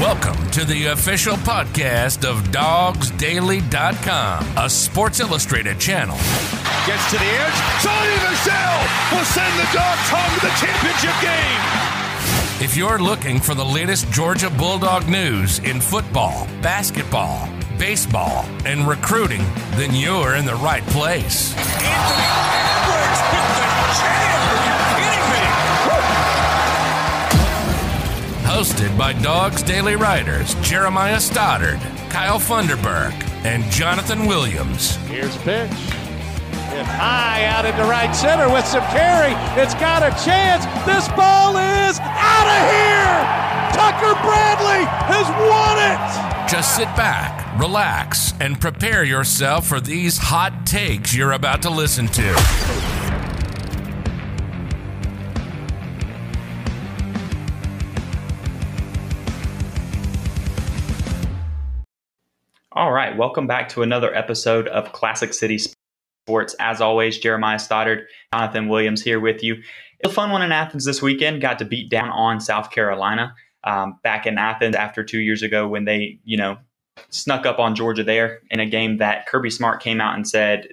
Welcome to the official podcast of DawgsDaily.com, a Sports Illustrated channel. Gets to the edge. Sony Michel will send the Dogs home to the championship game. If you're looking for the latest Georgia Bulldog news in football, basketball, baseball, and recruiting, then you're in the right place. Anthony Edwards hit the jam. Hosted by Dawgs Daily writers Jeremiah Stoddard, Kyle Funderburk, and Jonathan Williams. Here's a pitch. Hit high out into right center with some carry. It's got a chance. This ball is out of here. Tucker Bradley has won it. Just sit back, relax, and prepare yourself for these hot takes you're about to listen to. All right, welcome back to another episode of Classic City Sports. As always, Jeremiah Stoddard, Jonathan Williams here with you. It was a fun one in Athens this weekend. Got to beat down on South Carolina um, back in Athens after two years ago when they, you know, snuck up on Georgia there in a game that Kirby Smart came out and said,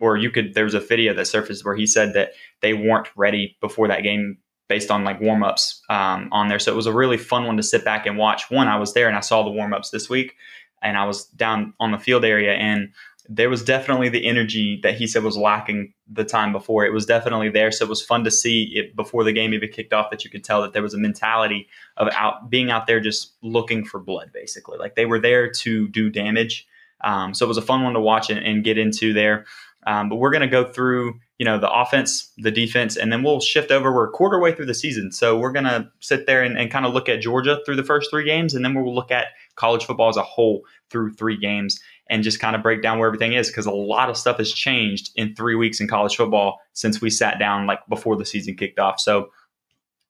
or you could, there was a video that surfaced where he said that they weren't ready before that game based on like warm ups um, on there. So it was a really fun one to sit back and watch. One, I was there and I saw the warm ups this week and I was down on the field area and there was definitely the energy that he said was lacking the time before. It was definitely there. So it was fun to see it before the game even kicked off that you could tell that there was a mentality of out being out there just looking for blood, basically. Like they were there to do damage. Um, so it was a fun one to watch and, and get into there. Um, but we're going to go through, you know, the offense, the defense, and then we'll shift over. We're a quarter way through the season, so we're going to sit there and, and kind of look at Georgia through the first three games, and then we'll look at college football as a whole through three games and just kind of break down where everything is because a lot of stuff has changed in three weeks in college football since we sat down like before the season kicked off. So,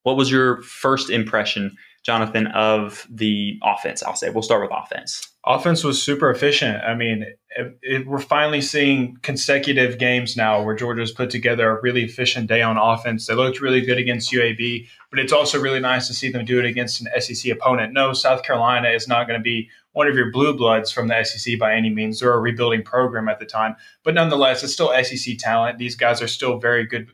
what was your first impression, Jonathan, of the offense? I'll say we'll start with offense. Offense was super efficient. I mean, it, it, we're finally seeing consecutive games now where Georgia's put together a really efficient day on offense. They looked really good against UAB, but it's also really nice to see them do it against an SEC opponent. No, South Carolina is not going to be one of your blue bloods from the SEC by any means. They're a rebuilding program at the time, but nonetheless, it's still SEC talent. These guys are still very good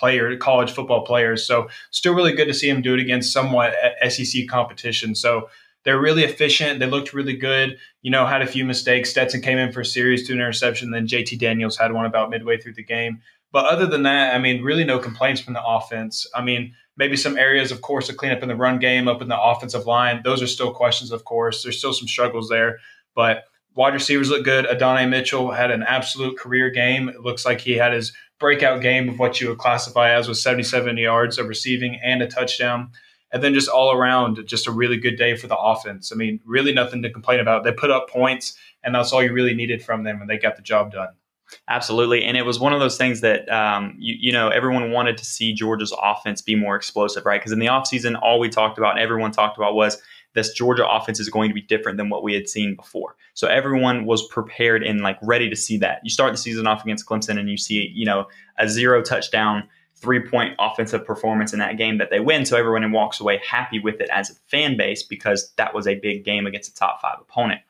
player, college football players. So still really good to see them do it against somewhat SEC competition. So they're really efficient. They looked really good. You know, had a few mistakes. Stetson came in for a series, to an interception. Then JT Daniels had one about midway through the game. But other than that, I mean, really no complaints from the offense. I mean, maybe some areas, of course, to clean up in the run game, up in the offensive line. Those are still questions, of course. There's still some struggles there. But wide receivers look good. Adonai Mitchell had an absolute career game. It looks like he had his breakout game of what you would classify as with 77 yards of receiving and a touchdown. And then just all around, just a really good day for the offense. I mean, really nothing to complain about. They put up points, and that's all you really needed from them, and they got the job done. Absolutely. And it was one of those things that, um, you, you, know, everyone wanted to see Georgia's offense be more explosive, right? Because in the offseason, all we talked about, and everyone talked about was this Georgia offense is going to be different than what we had seen before. So everyone was prepared and like ready to see that. You start the season off against Clemson and you see, you know, a zero touchdown three point offensive performance in that game that they win. So everyone walks away happy with it as a fan base because that was a big game against a top five opponent.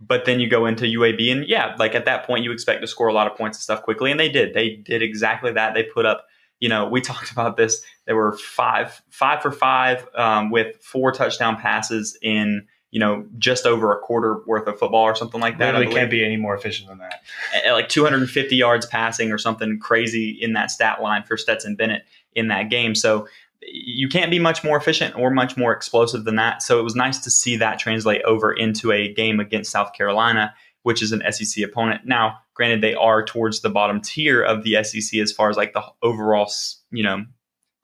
But then you go into UAB, and yeah, like at that point, you expect to score a lot of points and stuff quickly, and they did. They did exactly that. They put up, you know, we talked about this. There were five, five for five um, with four touchdown passes in you know, just over a quarter worth of football or something like that. Really can't be any more efficient than that. Like 250 yards passing or something crazy in that stat line for Stetson Bennett in that game. So you can't be much more efficient or much more explosive than that. So it was nice to see that translate over into a game against South Carolina, which is an SEC opponent. Now, granted, they are towards the bottom tier of the SEC as far as like the overall, you know,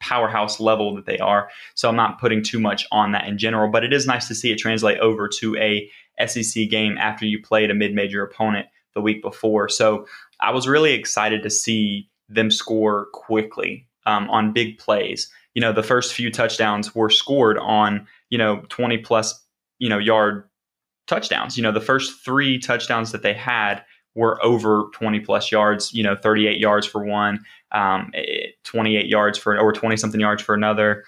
powerhouse level that they are. So I'm not putting too much on that in general, but it is nice to see it translate over to a SEC game after you played a mid-major opponent the week before. So I was really excited to see them score quickly um, on big plays. You know, the first few touchdowns were scored on you know 20 plus you know yard touchdowns. You know, the first three touchdowns that they had were over 20 plus yards, you know, 38 yards for one, um, 28 yards for, or 20 something yards for another.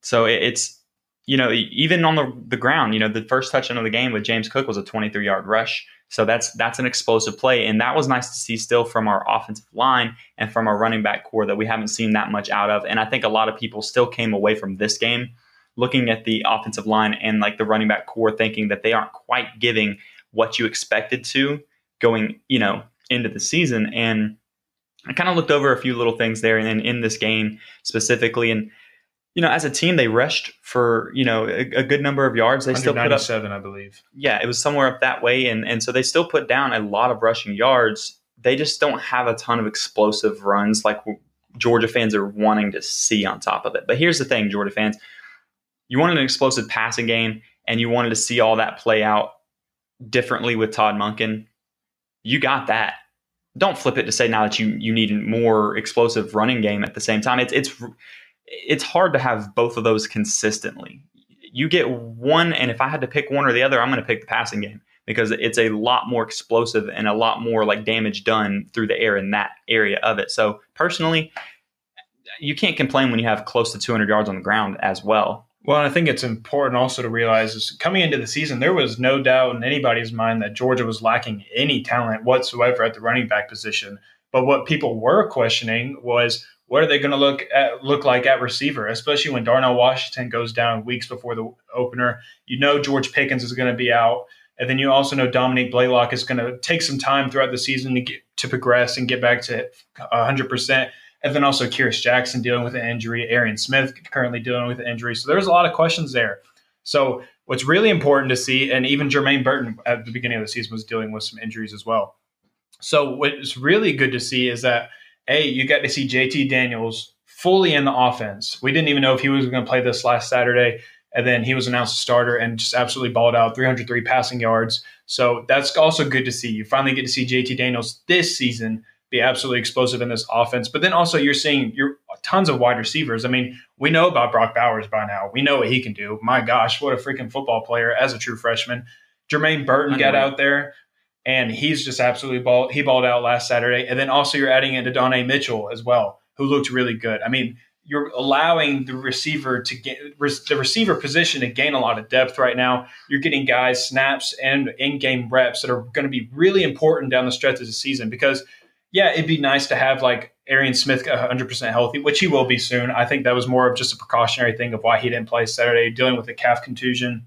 So it's, you know, even on the, the ground, you know, the first touchdown of the game with James Cook was a 23 yard rush. So that's that's an explosive play, and that was nice to see still from our offensive line and from our running back core that we haven't seen that much out of. And I think a lot of people still came away from this game looking at the offensive line and like the running back core, thinking that they aren't quite giving what you expected to going, you know, into the season. And I kind of looked over a few little things there, and then in this game specifically, and you know, as a team, they rushed for you know a, a good number of yards. They still put up seven, I believe. Yeah, it was somewhere up that way, and and so they still put down a lot of rushing yards. They just don't have a ton of explosive runs like Georgia fans are wanting to see on top of it. But here's the thing, Georgia fans, you wanted an explosive passing game, and you wanted to see all that play out differently with Todd Monken. You got that. Don't flip it to say now that you you need more explosive running game at the same time. It's it's it's hard to have both of those consistently. You get one, and if I had to pick one or the other, I'm going to pick the passing game because it's a lot more explosive and a lot more like damage done through the air in that area of it. So personally, you can't complain when you have close to 200 yards on the ground as well. Well, I think it's important also to realize is coming into the season, there was no doubt in anybody's mind that Georgia was lacking any talent whatsoever at the running back position. But what people were questioning was what are they going to look at look like at receiver, especially when Darnell Washington goes down weeks before the opener. You know George Pickens is going to be out, and then you also know Dominique Blaylock is going to take some time throughout the season to get to progress and get back to 100 percent. And then also Kearis Jackson dealing with an injury, Arian Smith currently dealing with an injury. So there's a lot of questions there. So what's really important to see, and even Jermaine Burton at the beginning of the season was dealing with some injuries as well. So what's really good to see is that a, you got to see JT Daniels fully in the offense. We didn't even know if he was going to play this last Saturday. And then he was announced a starter and just absolutely balled out 303 passing yards. So that's also good to see. You finally get to see JT Daniels this season be absolutely explosive in this offense. But then also you're seeing you're tons of wide receivers. I mean, we know about Brock Bowers by now. We know what he can do. My gosh, what a freaking football player as a true freshman. Jermaine Burton got out there and he's just absolutely balled. He balled out last Saturday, and then also you're adding in Donnie Mitchell as well, who looked really good. I mean, you're allowing the receiver to get the receiver position to gain a lot of depth right now. You're getting guys snaps and in-game reps that are going to be really important down the stretch of the season because yeah, it'd be nice to have like Arian Smith 100% healthy, which he will be soon. I think that was more of just a precautionary thing of why he didn't play Saturday, dealing with a calf contusion.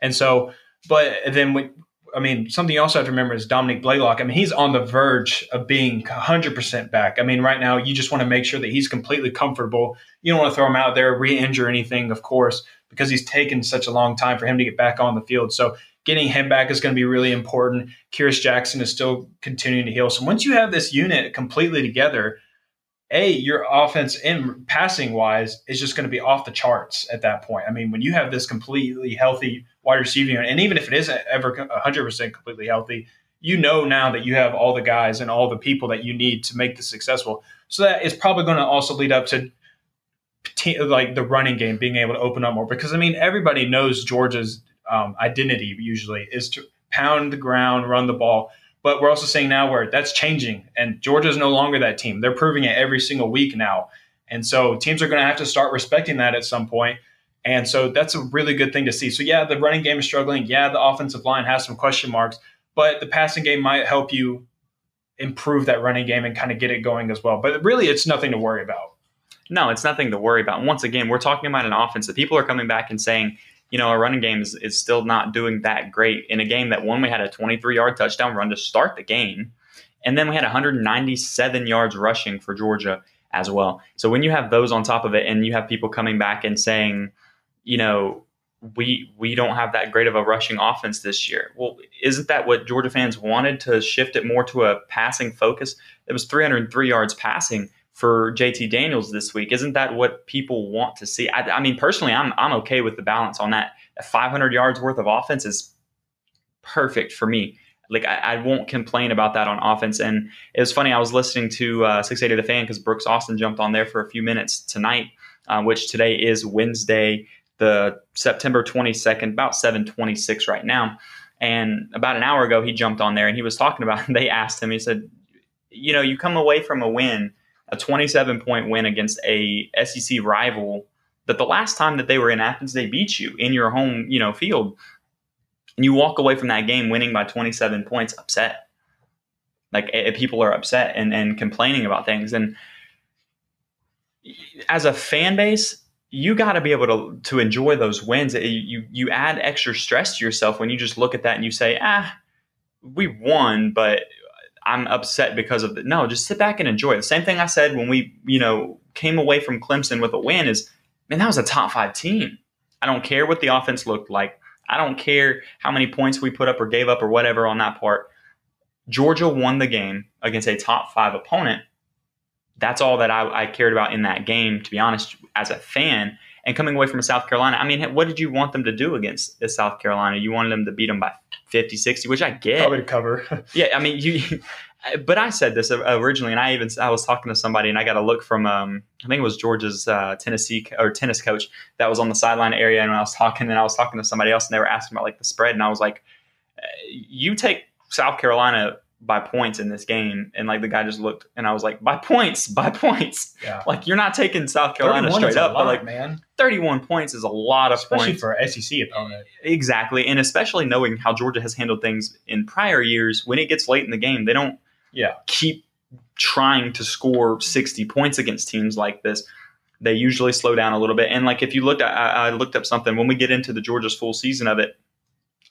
And so, but then I mean, something you also have to remember is Dominick Blaylock. I mean, he's on the verge of being 100% back. I mean, right now, you just want to make sure that he's completely comfortable. You don't want to throw him out there, re injure anything, of course, because he's taken such a long time for him to get back on the field. So, getting him back is going to be really important. Kearis Jackson is still continuing to heal. So, once you have this unit completely together, a your offense in passing wise is just going to be off the charts at that point. I mean, when you have this completely healthy wide receiving unit, and even if it isn't ever 100% completely healthy, you know now that you have all the guys and all the people that you need to make this successful. So that is probably going to also lead up to like the running game being able to open up more because I mean everybody knows Georgia's um, identity usually is to pound the ground, run the ball. But we're also seeing now where that's changing, and Georgia is no longer that team. They're proving it every single week now. And so teams are going to have to start respecting that at some point. And so that's a really good thing to see. So, yeah, the running game is struggling. Yeah, the offensive line has some question marks, but the passing game might help you improve that running game and kind of get it going as well. But really, it's nothing to worry about. No, it's nothing to worry about. And once again, we're talking about an offense that people are coming back and saying, you know, our running game is, is still not doing that great in a game that one, we had a 23 yard touchdown run to start the game. And then we had 197 yards rushing for Georgia as well. So when you have those on top of it and you have people coming back and saying, you know, we we don't have that great of a rushing offense this year. Well, isn't that what Georgia fans wanted to shift it more to a passing focus? It was 303 yards passing for JT Daniels this week. Isn't that what people want to see? I, I mean, personally, I'm I'm okay with the balance on that. 500 yards worth of offense is perfect for me. Like I, I, won't complain about that on offense. And it was funny. I was listening to uh, 680 The Fan because Brooks Austin jumped on there for a few minutes tonight, uh, which today is Wednesday, the September 22nd, about 7:26 right now. And about an hour ago, he jumped on there and he was talking about. They asked him. He said, "You know, you come away from a win." A 27 point win against a SEC rival that the last time that they were in Athens, they beat you in your home, you know, field. And you walk away from that game winning by 27 points upset. Like eh, people are upset and, and complaining about things. And as a fan base, you got to be able to to enjoy those wins. You you add extra stress to yourself when you just look at that and you say, ah, we won, but I'm upset because of it. No, just sit back and enjoy. The same thing I said when we, you know, came away from Clemson with a win is, man, that was a top five team. I don't care what the offense looked like. I don't care how many points we put up or gave up or whatever on that part. Georgia won the game against a top five opponent. That's all that I, I cared about in that game, to be honest, as a fan. And coming away from South Carolina, I mean, what did you want them to do against South Carolina? You wanted them to beat them by 50, 60, which I get. Probably to cover. yeah, I mean, you. But I said this originally, and I even I was talking to somebody, and I got a look from um, I think it was Georgia's uh, Tennessee or tennis coach that was on the sideline area, and I was talking, and I was talking to somebody else, and they were asking about like the spread, and I was like, uh, "You take South Carolina by points in this game. And like the guy just looked and I was like, by points, by points. Yeah. Like you're not taking South Carolina straight up. Lot, but like man. 31 points is a lot of especially points. for an SEC opponent. Exactly. And especially knowing how Georgia has handled things in prior years, when it gets late in the game, they don't yeah. keep trying to score 60 points against teams like this. They usually slow down a little bit. And like if you looked at I, I looked up something when we get into the Georgia's full season of it,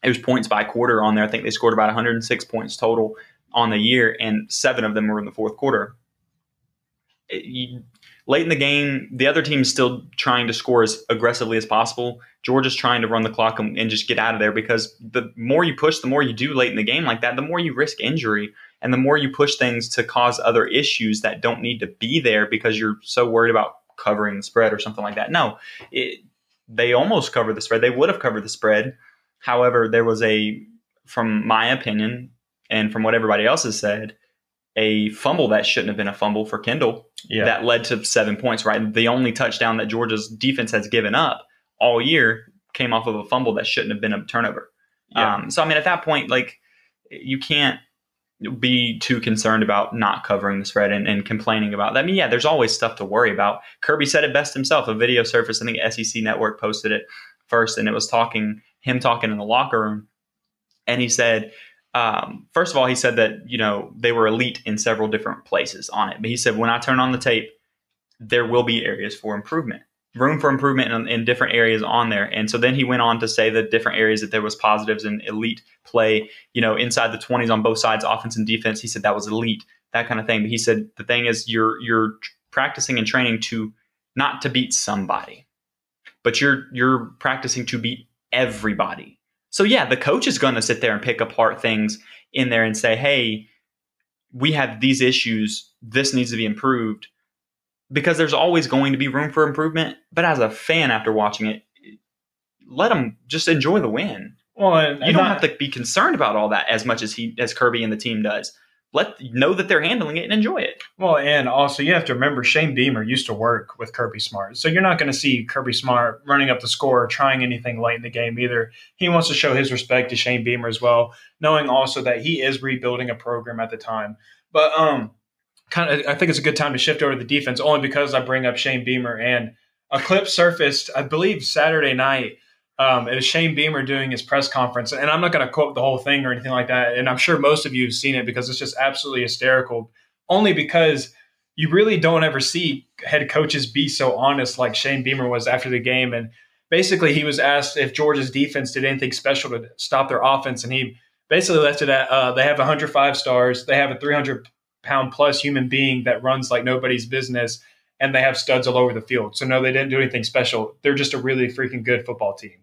it was points by quarter on there. I think they scored about 106 points total on the year, and seven of them were in the fourth quarter. It, you, late in the game, the other team's still trying to score as aggressively as possible. Georgia's trying to run the clock and, and, just get out of there because the more you push, the more you do late in the game like that, the more you risk injury and the more you push things to cause other issues that don't need to be there because you're so worried about covering the spread or something like that. No, it, they almost covered the spread. They would have covered the spread. However, there was a, from my opinion, and from what everybody else has said, a fumble that shouldn't have been a fumble for Kendall yeah. that led to seven points, right? The only touchdown that Georgia's defense has given up all year came off of a fumble that shouldn't have been a turnover. Yeah. Um, so, I mean, at that point, like, you can't be too concerned about not covering the spread and, and, complaining about that. I mean, yeah, there's always stuff to worry about. Kirby said it best himself. A video surfaced, I think SEC Network posted it first, and it was talking, him talking in the locker room. And he said, um, first of all, he said that you know they were elite in several different places on it. But he said when I turn on the tape, there will be areas for improvement, room for improvement in, in, different areas on there. And so then he went on to say the different areas that there was positives and elite play. You know, inside the twenties on both sides, offense and defense. He said that was elite, that kind of thing. But he said the thing is you're you're practicing and training to not to beat somebody, but you're you're practicing to beat everybody so yeah, the coach is going to sit there and pick apart things in there and say, "Hey, we have these issues. This needs to be improved." Because there's always going to be room for improvement, but as a fan after watching it, let them just enjoy the win. Well, and, you don't have to be concerned about all that as much as he as Kirby and the team does let know that they're handling it and enjoy it. Well, and also you have to remember Shane Beamer used to work with Kirby Smart, so you're not going to see Kirby Smart running up the score or trying anything late in the game either. He wants to show his respect to Shane Beamer as well, knowing also that he is rebuilding a program at the time. But um, kind of, I think it's a good time to shift over to the defense only because I bring up Shane Beamer and a clip surfaced, I believe Saturday night um, it was Shane Beamer doing his press conference, and I'm not going to quote the whole thing or anything like that. And I'm sure most of you have seen it because it's just absolutely hysterical. Only because you really don't ever see head coaches be so honest like Shane Beamer was after the game. And basically, he was asked if Georgia's defense did anything special to stop their offense, and he basically left it at uh, they have 105 stars, they have a 300 pound plus human being that runs like nobody's business, and they have studs all over the field. So no, they didn't do anything special. They're just a really freaking good football team.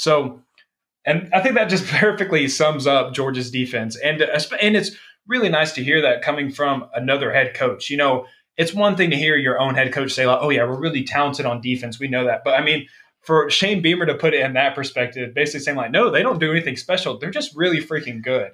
So, and I think that just perfectly sums up Georgia's defense. And, and it's really nice to hear that coming from another head coach. You know, it's one thing to hear your own head coach say, like, oh, yeah, we're really talented on defense. We know that. But I mean, for Shane Beamer to put it in that perspective, basically saying, like, no, they don't do anything special. They're just really freaking good.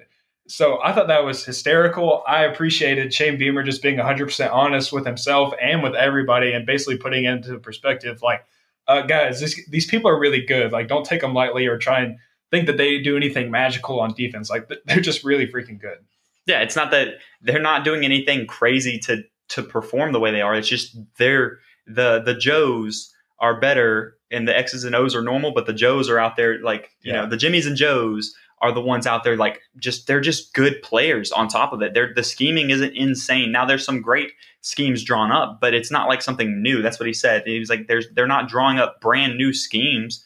So I thought that was hysterical. I appreciated Shane Beamer just being 100% honest with himself and with everybody and basically putting it into perspective, like, uh, guys, this, these people are really good. Like, don't take them lightly or try and think that they do anything magical on defense. Like, they're just really freaking good. Yeah, it's not that they're not doing anything crazy to to perform the way they are. It's just they're the the Joes are better and the X's and O's are normal, but the Joes are out there like, you Yeah. know, the Jimmies and Joes are the ones out there like just they're just good players on top of it. They're the scheming isn't insane. Now there's some great schemes drawn up, but it's not like something new. That's what he said. He was like there's they're not drawing up brand new schemes.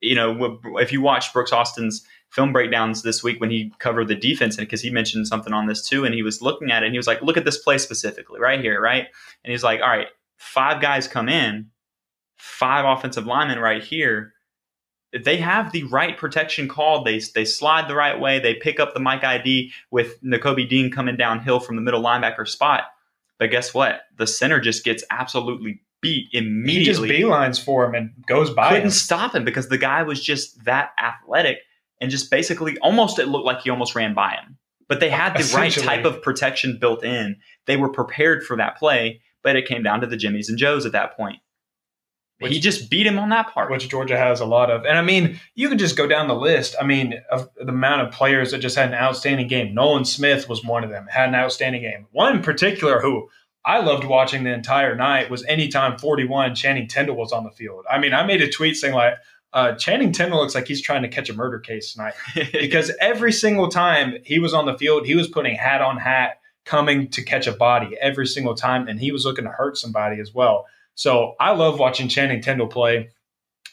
You know, if you watch Brooks Austin's film breakdowns this week when he covered the defense and because he mentioned something on this too and he was looking at it and he was like look at this play specifically right here right and he's like all right five guys come in five offensive linemen right here they have the right protection called they they slide the right way they pick up the Mike ID with Nakobe Dean coming downhill from the middle linebacker spot but guess what the center just gets absolutely beat immediately. He just beelines for him and goes by couldn't him. stop him because the guy was just that athletic and just basically almost it looked like he almost ran by him. But they had the right type of protection built in. They were prepared for that play, but it came down to the Jimmies and Joes at that point. He Which- just beat him on that part. which Georgia has a lot of. And I mean, you could just go down the list. I mean, of the amount of players that just had an outstanding game. Nolan Smith was one of them, had an outstanding game. One in particular who I loved watching the entire night was anytime 41 Channing Tindall was on the field. I mean, I made a tweet saying like, uh, Channing Tindall looks like he's trying to catch a murder case tonight because every single time he was on the field, he was putting hat on hat, coming to catch a body every single time, and he was looking to hurt somebody as well. So I love watching Channing Tindall play,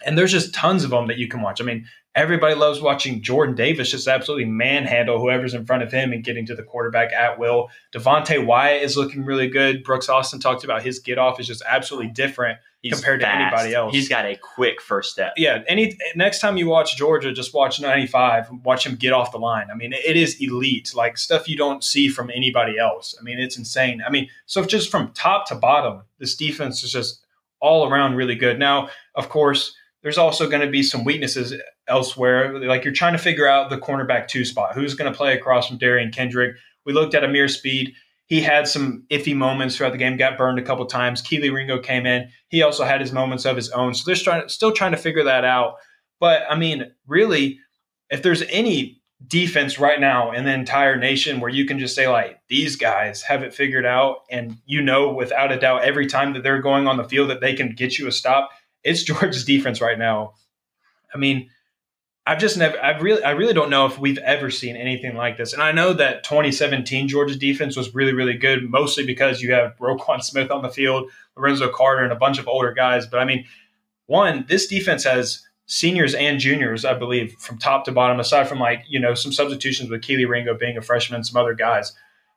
and there's just tons of them that you can watch. I mean, everybody loves watching Jordan Davis just absolutely manhandle whoever's in front of him and getting to the quarterback at will. Devonte Wyatt is looking really good. Brooks Austin talked about his get off is just absolutely different. He's compared to anybody else. He's got a quick first step. Yeah, any next time you watch Georgia, just watch 95. Watch him get off the line. I mean, it is elite, like stuff you don't see from anybody else. I mean, it's insane. I mean, so just from top to bottom, this defense is just all around really good. Now, of course, there's also going to be some weaknesses elsewhere. Like you're trying to figure out the cornerback two spot. Who's going to play across from Derion Kendrick? We looked at Ameer Speed. He had some iffy moments throughout the game, got burned a couple times. Kelee Ringo came in. He also had his moments of his own. So they're trying, still trying to figure that out. But I mean, really, if there's any defense right now in the entire nation where you can just say, like, these guys have it figured out, and you know without a doubt every time that they're going on the field that they can get you a stop, it's Georgia's defense right now. I mean, I've just never, I've really, I really don't know if we've ever seen anything like this. And I know that 2017 Georgia's defense was really, really good, mostly because you have Roquan Smith on the field, Lorenzo Carter, and a bunch of older guys. But I mean, one, this defense has seniors and juniors, I believe, from top to bottom, aside from like, you know, some substitutions with Kelee Ringo being a freshman some other guys.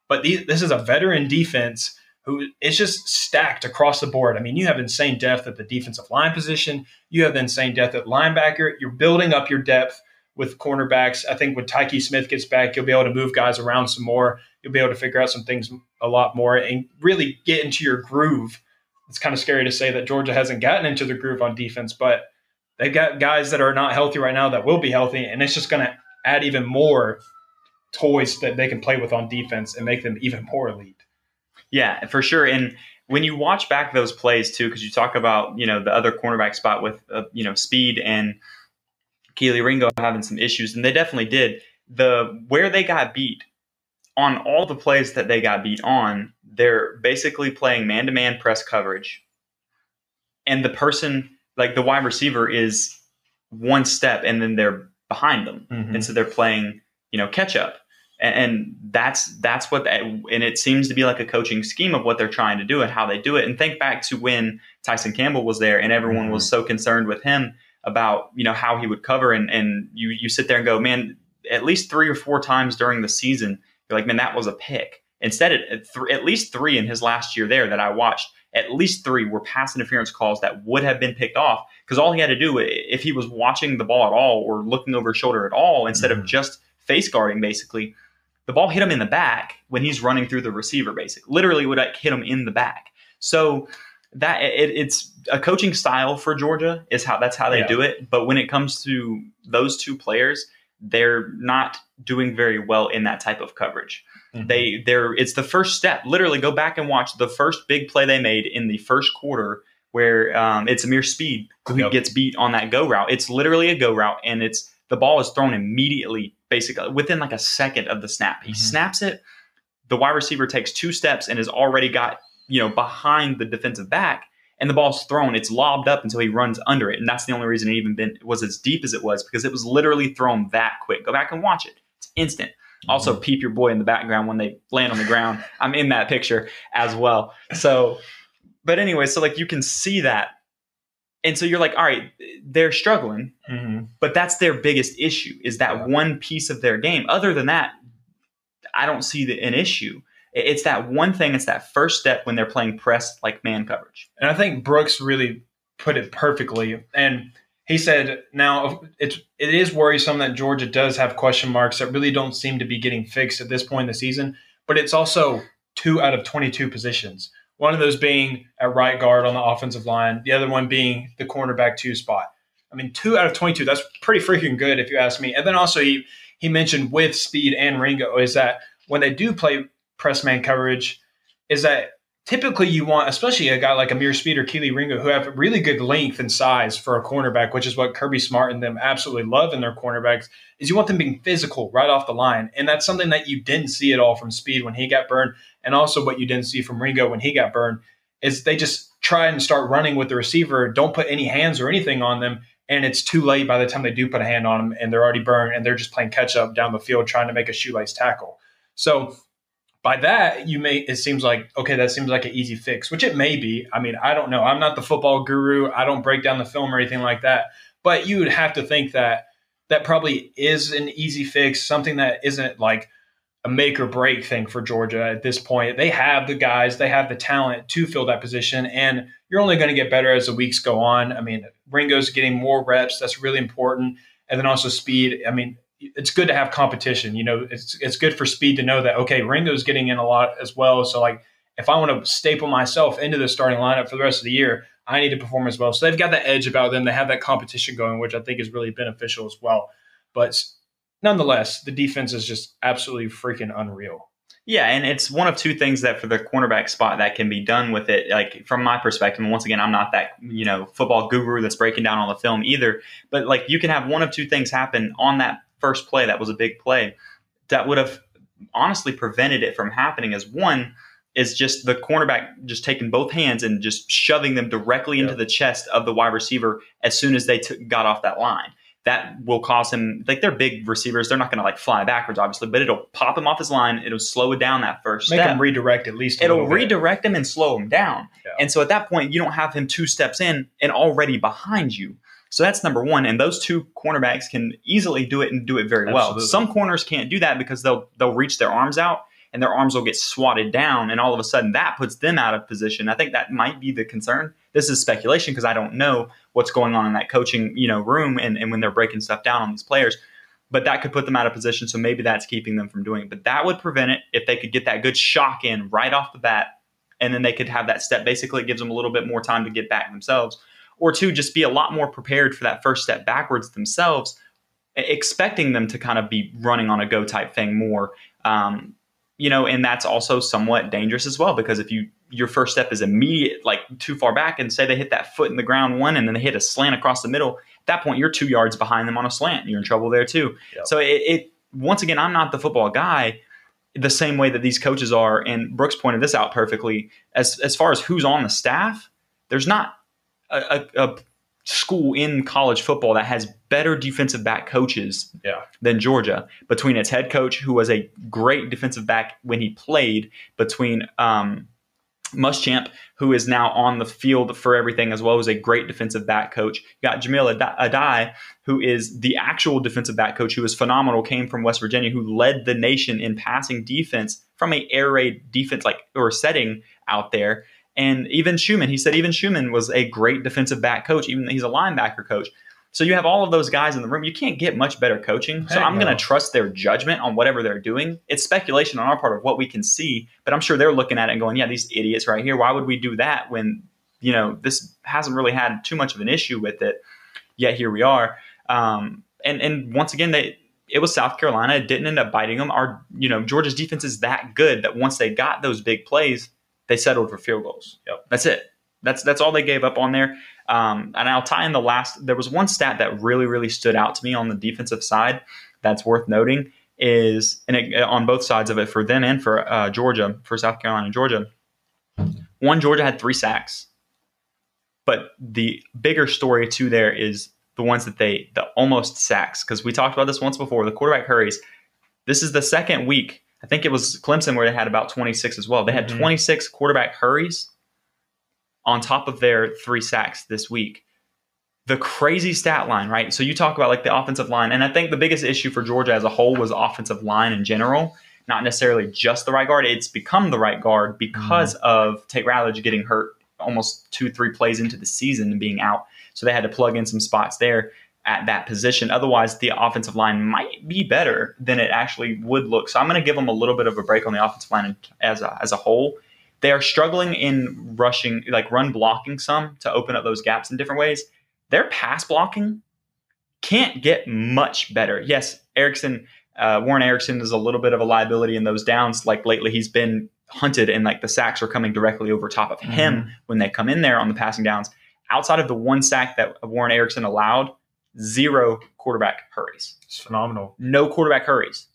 But these, this is a veteran defense who is just stacked across the board. I mean, you have insane depth at the defensive line position. You have insane depth at linebacker. You're building up your depth with cornerbacks. I think when Tykee Smith gets back, you'll be able to move guys around some more. You'll be able to figure out some things a lot more and really get into your groove. It's kind of scary to say that Georgia hasn't gotten into the groove on defense, but they've got guys that are not healthy right now that will be healthy, and it's just going to add even more toys that they can play with on defense and make them even more elite. Yeah, for sure. And when you watch back those plays too, because you talk about you know the other cornerback spot with uh, you know speed and Kelee Ringo having some issues, and they definitely did. The where they got beat on all the plays that they got beat on, they're basically playing man to man press coverage, and the person like the wide receiver is one step, and then they're behind them, Mhm. and so they're playing you know catch up and, and that's that's what that, and it seems to be like a coaching scheme of what they're trying to do and how they do it. And think back to when tyson campbell was there and everyone was so concerned with him about you know how he would cover. And and you you sit there and go man at least three or four times during the season you're like man that was a pick. Instead at, th- at least three in his last year there that i watched at least three were pass interference calls that would have been picked off because all he had to do if he was watching the ball at all or looking over his shoulder at all instead of Mhm. just face guarding basically the ball hit him in the back when he's running through the receiver basically literally would like hit him in the back so that it, it's a coaching style for georgia is how that's how they Yeah. do it but when it comes to those two players they're not doing very well in that type of coverage Mhm. they they're it's the first step literally go back and watch the first big play they made in the first quarter where um, it's Ameer Speed who Yep. gets beat on that go route. It's literally a go route, and it's the ball is thrown immediately, basically within like a second of the snap. He Mhm. snaps it. The wide receiver takes two steps and has already got you know behind the defensive back, and the ball's thrown, it's lobbed up until he runs under it, and that's the only reason it even been was as deep as it was because it was literally thrown that quick. Go back and watch it; it's instant. Also, Mm-hmm. peep your boy in the background when they land on the ground. I'm in that picture as well. So, but anyway, so like you can see that, and so you're like, all right, they're struggling, Mhm. but that's their biggest issue is that Yeah. one piece of their game. Other than that, I don't see the, an issue. It's that one thing. It's that first step when they're playing press like man coverage. And I think Brooks really put it perfectly. And he said, now it's it is worrisome that Georgia does have question marks that really don't seem to be getting fixed at this point in the season. But it's also two out of 22 positions. One of those being at right guard on the offensive line, the other one being the cornerback two spot. I mean, two out of 22, that's pretty freaking good if you ask me. And then also he, he mentioned with Speed and Ringo is that when they do play press man coverage, is that typically you want, especially a guy like Ameer Speed or Kelee Ringo, who have really good length and size for a cornerback, which is what Kirby Smart and them absolutely love in their cornerbacks, is you want them being physical right off the line. And that's something that you didn't see at all from Speed when he got burned, and also what you didn't see from Ringo when he got burned, is they just try and start running with the receiver, don't put any hands or anything on them, and it's too late by the time they do put a hand on them and they're already burned and they're just playing catch up down the field trying to make a shoelace tackle. So by that you may it seems like okay that seems like an easy fix which it may be. I mean i don't know. I'm not the football guru. I don't break down the film or anything like that. But you would have to think that that probably is an easy fix something that isn't like a make or break thing for georgia at this point. They have the guys they have the talent to fill that position and you're only going to get better as the weeks go on. I mean ringo's getting more reps. That's really important. And then also speed. I mean it's good to have competition. You know, it's it's good for speed to know that okay, Ringo's getting in a lot as well. So like, if I want to staple myself into the starting lineup for the rest of the year, I need to perform as well. So they've got that edge about them. They have that competition going, which I think is really beneficial as well. But nonetheless, the defense is just absolutely freaking unreal. Yeah, and it's one of two things that for the cornerback spot that can be done with it. Like from my perspective, and once again, I'm not that you know football guru that's breaking down all the film either. But like you can have one of two things happen on that first play that was a big play that would have honestly prevented it from happening. As one is just the cornerback just taking both hands and just shoving them directly into the chest of the wide receiver as soon as they t- got off that line. That will cause him like they're big receivers. They're not going to like fly backwards, obviously, but it'll pop him off his line. It'll slow it down that first Make step them redirect at least. A it'll redirect him and slow him down. Yeah. And so at that point, you don't have him two steps in and already behind you. So that's number one. And those two cornerbacks can easily do it and do it very well. Some corners can't do that because they'll they'll reach their arms out and their arms will get swatted down, and all of a sudden that puts them out of position. I think that might be the concern. This is speculation because I don't know what's going on in that coaching you know room and, and when they're breaking stuff down on these players. But that could put them out of position. So maybe that's keeping them from doing it. But that would prevent it if they could get that good shock in right off the bat and then they could have that step. Basically, it gives them a little bit more time to get back themselves, or two, just be a lot more prepared for that first step backwards themselves, expecting them to kind of be running on a go type thing more. Um, you know, and that's also somewhat dangerous as well because if you your first step is immediate, like too far back, and say they hit that foot in the ground one, and then they hit a slant across the middle. At that point, you're two yards behind them on a slant. You're in trouble there too. Yep. So it, it once again, I'm not the football guy, the same way that these coaches are. And Brooks pointed this out perfectly. As as far as who's on the staff, there's not a, a, a school in college football that has better defensive back coaches Yeah. than Georgia. Between its head coach, who was a great defensive back when he played, between um, Muschamp, who is now on the field for everything as well as a great defensive back coach. You got Jahmile Addae, who is the actual defensive back coach, who is phenomenal, came from West Virginia, who led the nation in passing defense from a air raid defense like or setting out there. And even Schumann, he said even Schumann was a great defensive back coach, even though he's a linebacker coach. So you have all of those guys in the room. You can't get much better coaching. So I'm going to trust their judgment on whatever they're doing. It's speculation on our part of what we can see, but I'm sure they're looking at it and going, "Yeah, these idiots right here. Why would we do that when you know this hasn't really had too much of an issue with it?" Yet here we are. Um, and and once again, they it was South Carolina. It didn't end up biting them. Our you know Georgia's defense is that good that once they got those big plays, they settled for field goals. Yep. That's it. That's that's all they gave up on there. Um, and I'll tie in the last. There was one stat that really really stood out to me on the defensive side. That's worth noting is and it, on both sides of it for them and for uh, Georgia, for South Carolina and Georgia. One Georgia had three sacks. But the bigger story too there is the ones that they the almost sacks because we talked about this once before. The quarterback hurries. This is the second week. I think it was Clemson where they had about 26 as well. They had Mhm. 26 quarterback hurries on top of their three sacks this week. The crazy stat line, right? So you talk about like the offensive line, and I think the biggest issue for Georgia as a whole was offensive line in general, not necessarily just the right guard. It's become the right guard because of Tate Ratledge getting hurt almost two, three plays into the season and being out. So they had to plug in some spots there at that position. Otherwise, the offensive line might be better than it actually would look. So I'm going to give them a little bit of a break on the offensive line as a, as a whole. They are struggling in rushing, like run blocking some to open up those gaps in different ways. Their pass blocking can't get much better. Yes, Ericson, uh, Warren Ericson is a little bit of a liability in those downs. Like lately, he's been hunted and like the sacks are coming directly over top of him when they come in there on the passing downs. Outside of the one sack that Warren Ericson allowed, zero quarterback hurries. It's phenomenal. No quarterback hurries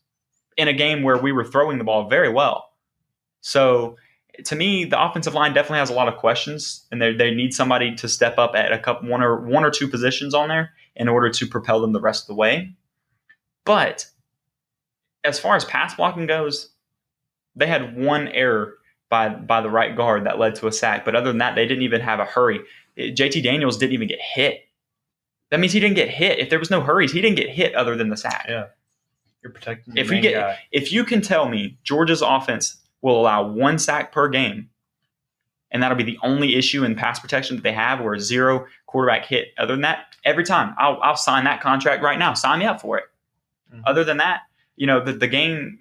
in a game where we were throwing the ball very well. So to me, the offensive line definitely has a lot of questions, and they they need somebody to step up at a couple one or one or two positions on there in order to propel them the rest of the way. But as far as pass blocking goes, they had one error by by the right guard that led to a sack. But other than that, they didn't even have a hurry. It- JT Daniels didn't even get hit. That means he didn't get hit. If there was no hurries, he didn't get hit other than the sack. Yeah. You're protecting. If the you get- guy. If you can tell me Georgia's offense will allow one sack per game, and that'll be the only issue in pass protection that they have, or zero quarterback hit. Other than that, every time I'll, I'll sign that contract right now. Sign me up for it. Mhm. Other than that, you know the, the game,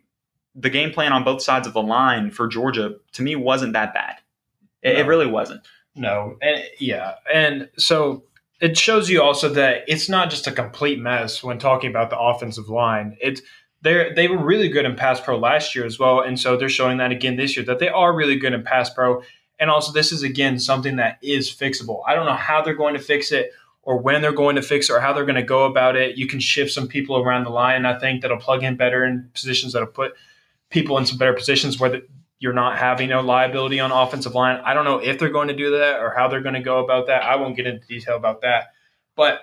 the game plan on both sides of the line for Georgia to me wasn't that bad. It, it really wasn't. No, and yeah, and so it shows you also that it's not just a complete mess when talking about the offensive line. It's they they were really good in pass pro last year as well, and so they're showing that again this year that they are really good in pass pro. And also, this is again something that is fixable. I don't know how they're going to fix it, or when they're going to fix it, or how they're going to go about it. You can shift some people around the line. I think that'll plug in better in positions that'll put people in some better positions where you're not having a liability on offensive line. I don't know if they're going to do that or how they're going to go about that. I won't get into detail about that. But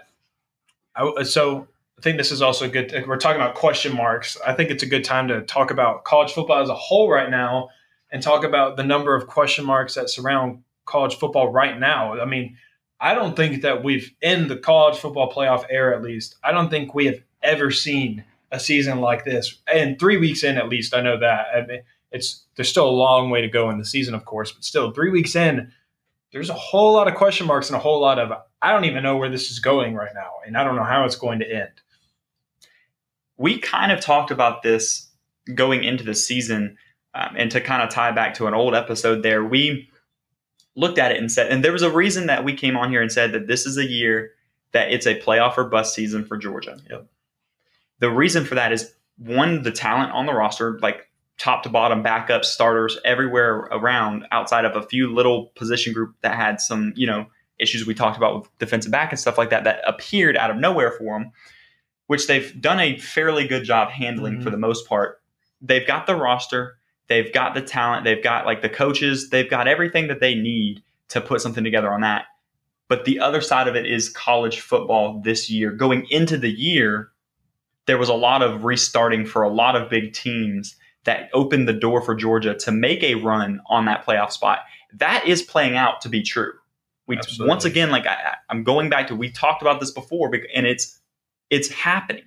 I, so I think this is also good. We're talking about question marks. I think it's a good time to talk about college football as a whole right now and talk about the number of question marks that surround college football right now. I mean, I don't think that we've, in the college football playoff era at least, I don't think we have ever seen a season like this. And three weeks in, at least, I know that. I mean, it's there's still a long way to go in the season, of course, but still, three weeks in, there's a whole lot of question marks and a whole lot of I don't even know where this is going right now, and I don't know how it's going to end. we kind of talked about this going into the season, um, and to kind of tie back to an old episode there, we looked at it and said, and there was a reason that we came on here and said that this is a year that it's a playoff or bust season for Georgia. Yep. The reason for that is one, the talent on the roster, like top to bottom, backups, starters, everywhere around, outside of a few little position group that had some, you know, issues we talked about with defensive back and stuff like that that appeared out of nowhere for them, which they've done a fairly good job handling Mhm. for the most part. They've got the roster, they've got the talent, they've got like the coaches, they've got everything that they need to put something together on that. But the other side of it is college football this year. Going into the year, there was a lot of restarting for a lot of big teams that opened the door for Georgia to make a run on that playoff spot. That is playing out to be true. We Absolutely. once again, like I, I'm going back to, we talked about this before, and it's it's happening.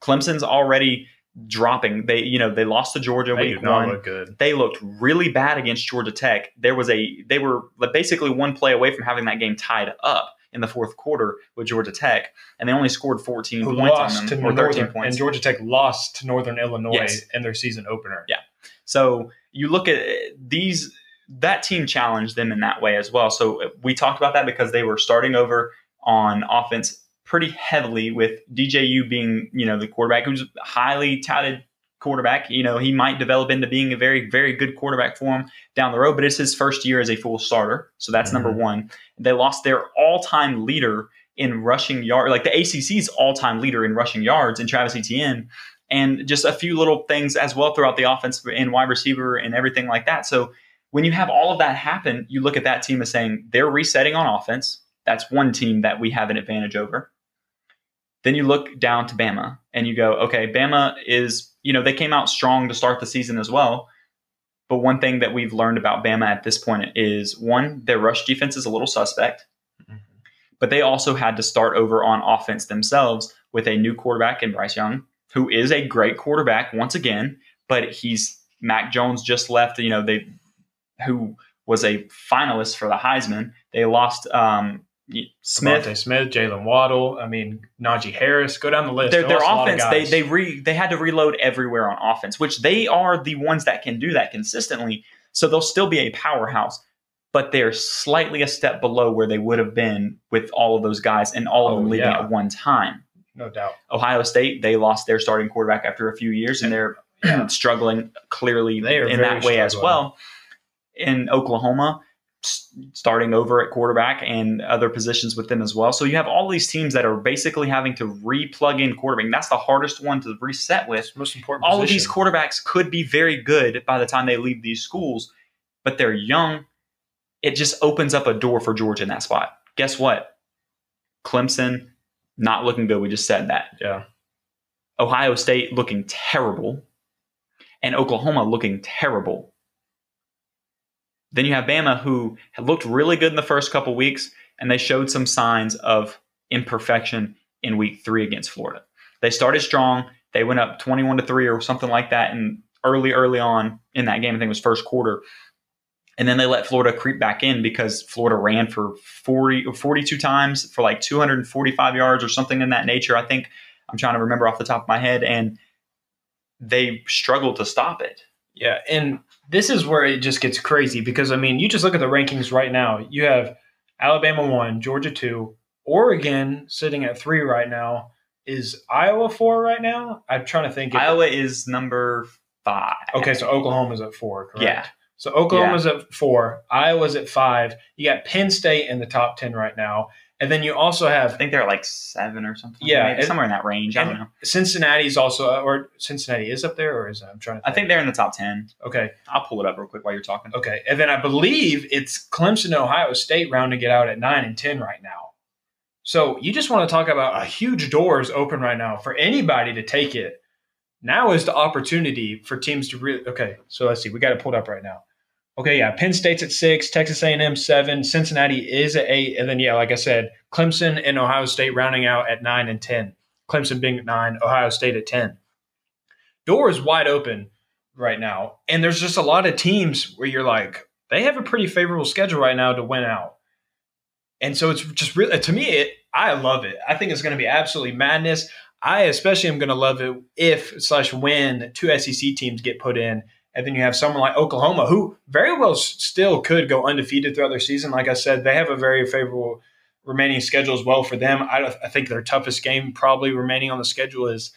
Clemson's already dropping. They you know they lost to Georgia They week not one look good. they looked really bad against Georgia Tech. There was a they were basically one play away from having that game tied up in the fourth quarter with Georgia Tech, and they only scored 14 Who points lost on to them or 13 Northern, points. and Georgia Tech lost to Northern Illinois Yes. in their season opener. Yeah. So you look at eh, these that team challenged them in that way as well. So eh, we talked about that because they were starting over on offense pretty heavily with DJU being, you know, the quarterback who's highly touted quarterback. You know, he might develop into being a very, very good quarterback for him down the road, but it's his first year as a full starter. So that's number mm-hmm. one. They lost their all-time leader in rushing yard, like the ACC's all-time leader in rushing yards in Travis Etienne and just a few little things as well throughout the offense and wide receiver and everything like that. So when you have all of that happen, you look at that team as saying they're resetting on offense. That's one team that we have an advantage over. Then you look down to Bama and you go, okay, Bama is, you know, they came out strong to start the season as well. But one thing that we've learned about Bama at this point is one, their rush defense is a little suspect, mm-hmm. but they also had to start over on offense themselves with a new quarterback in Bryce Young, who is a great quarterback once again, but he's Mac Jones just left, you know, they who was a finalist for the Heisman. They lost um, Smith, DeVonta Smith, Jaylen Waddle. I mean, Najee Harris. Go down the list. Their, their offense, they they re, they had to reload everywhere on offense, which they are the ones that can do that consistently. So they'll still be a powerhouse, but they're slightly a step below where they would have been with all of those guys and all of them oh, leaving yeah. at one time. No doubt. Ohio State, they lost their starting quarterback after a few years, and they're struggling clearly in that way struggling. as well. In Oklahoma, starting over at quarterback and other positions with them as well. So you have all these teams that are basically having to re-plug in quarterback. That's the hardest one to reset with. most important. All position. of these quarterbacks could be very good by the time they leave these schools, but they're young. It just opens up a door for Georgia in that spot. Guess what? Clemson not looking good. We just said that. Yeah. Ohio State looking terrible, and Oklahoma looking terrible. Then you have Bama, who looked really good in the first couple weeks, and they showed some signs of imperfection in week three against Florida. They started strong. They went up 21 to 3 or something like that and early, early on in that game. I think it was first quarter. And then they let Florida creep back in because Florida ran for 40 42 times for like 245 yards or something in that nature. I think I'm trying to remember off the top of my head. And they struggled to stop it. Yeah. And this is where it just gets crazy because I mean, you just look at the rankings right now. You have Alabama one, Georgia two, Oregon sitting at three right now. Is Iowa four right now? I'm trying to think. Iowa is number five. Okay, so Oklahoma's at four, correct? Yeah. So Oklahoma's yeah. at four, Iowa's at five. You got Penn State in the top ten right now, and then you also have, I think they're like seven or something. Yeah, and, somewhere in that range. I don't know. Cincinnati's also, uh, or Cincinnati is up there, or is I'm trying to. Think. I think they're in the top ten. Okay, I'll pull it up real quick while you're talking. Okay, and then I believe it's Clemson, Ohio State rounding it out at nine and ten right now. So you just want to talk about a huge doors open right now for anybody to take it. Now is the opportunity for teams to really. Okay, so let's see. We got it pulled up right now. Okay, yeah, Penn State's at six, Texas A&M seven, Cincinnati is at eight, and then yeah, like I said, Clemson and Ohio State rounding out at nine and ten. Clemson being at nine, Ohio State at ten. Door is wide open right now, and there's just a lot of teams where you're like, they have a pretty favorable schedule right now to win out, and so it's just really to me, it, I love it. I think it's going to be absolutely madness. I especially am going to love it if slash when two SEC teams get put in and then you have someone like Oklahoma, who very well still could go undefeated throughout their season. Like I said, they have a very favorable remaining schedule as well for them. I, I think their toughest game probably remaining on the schedule is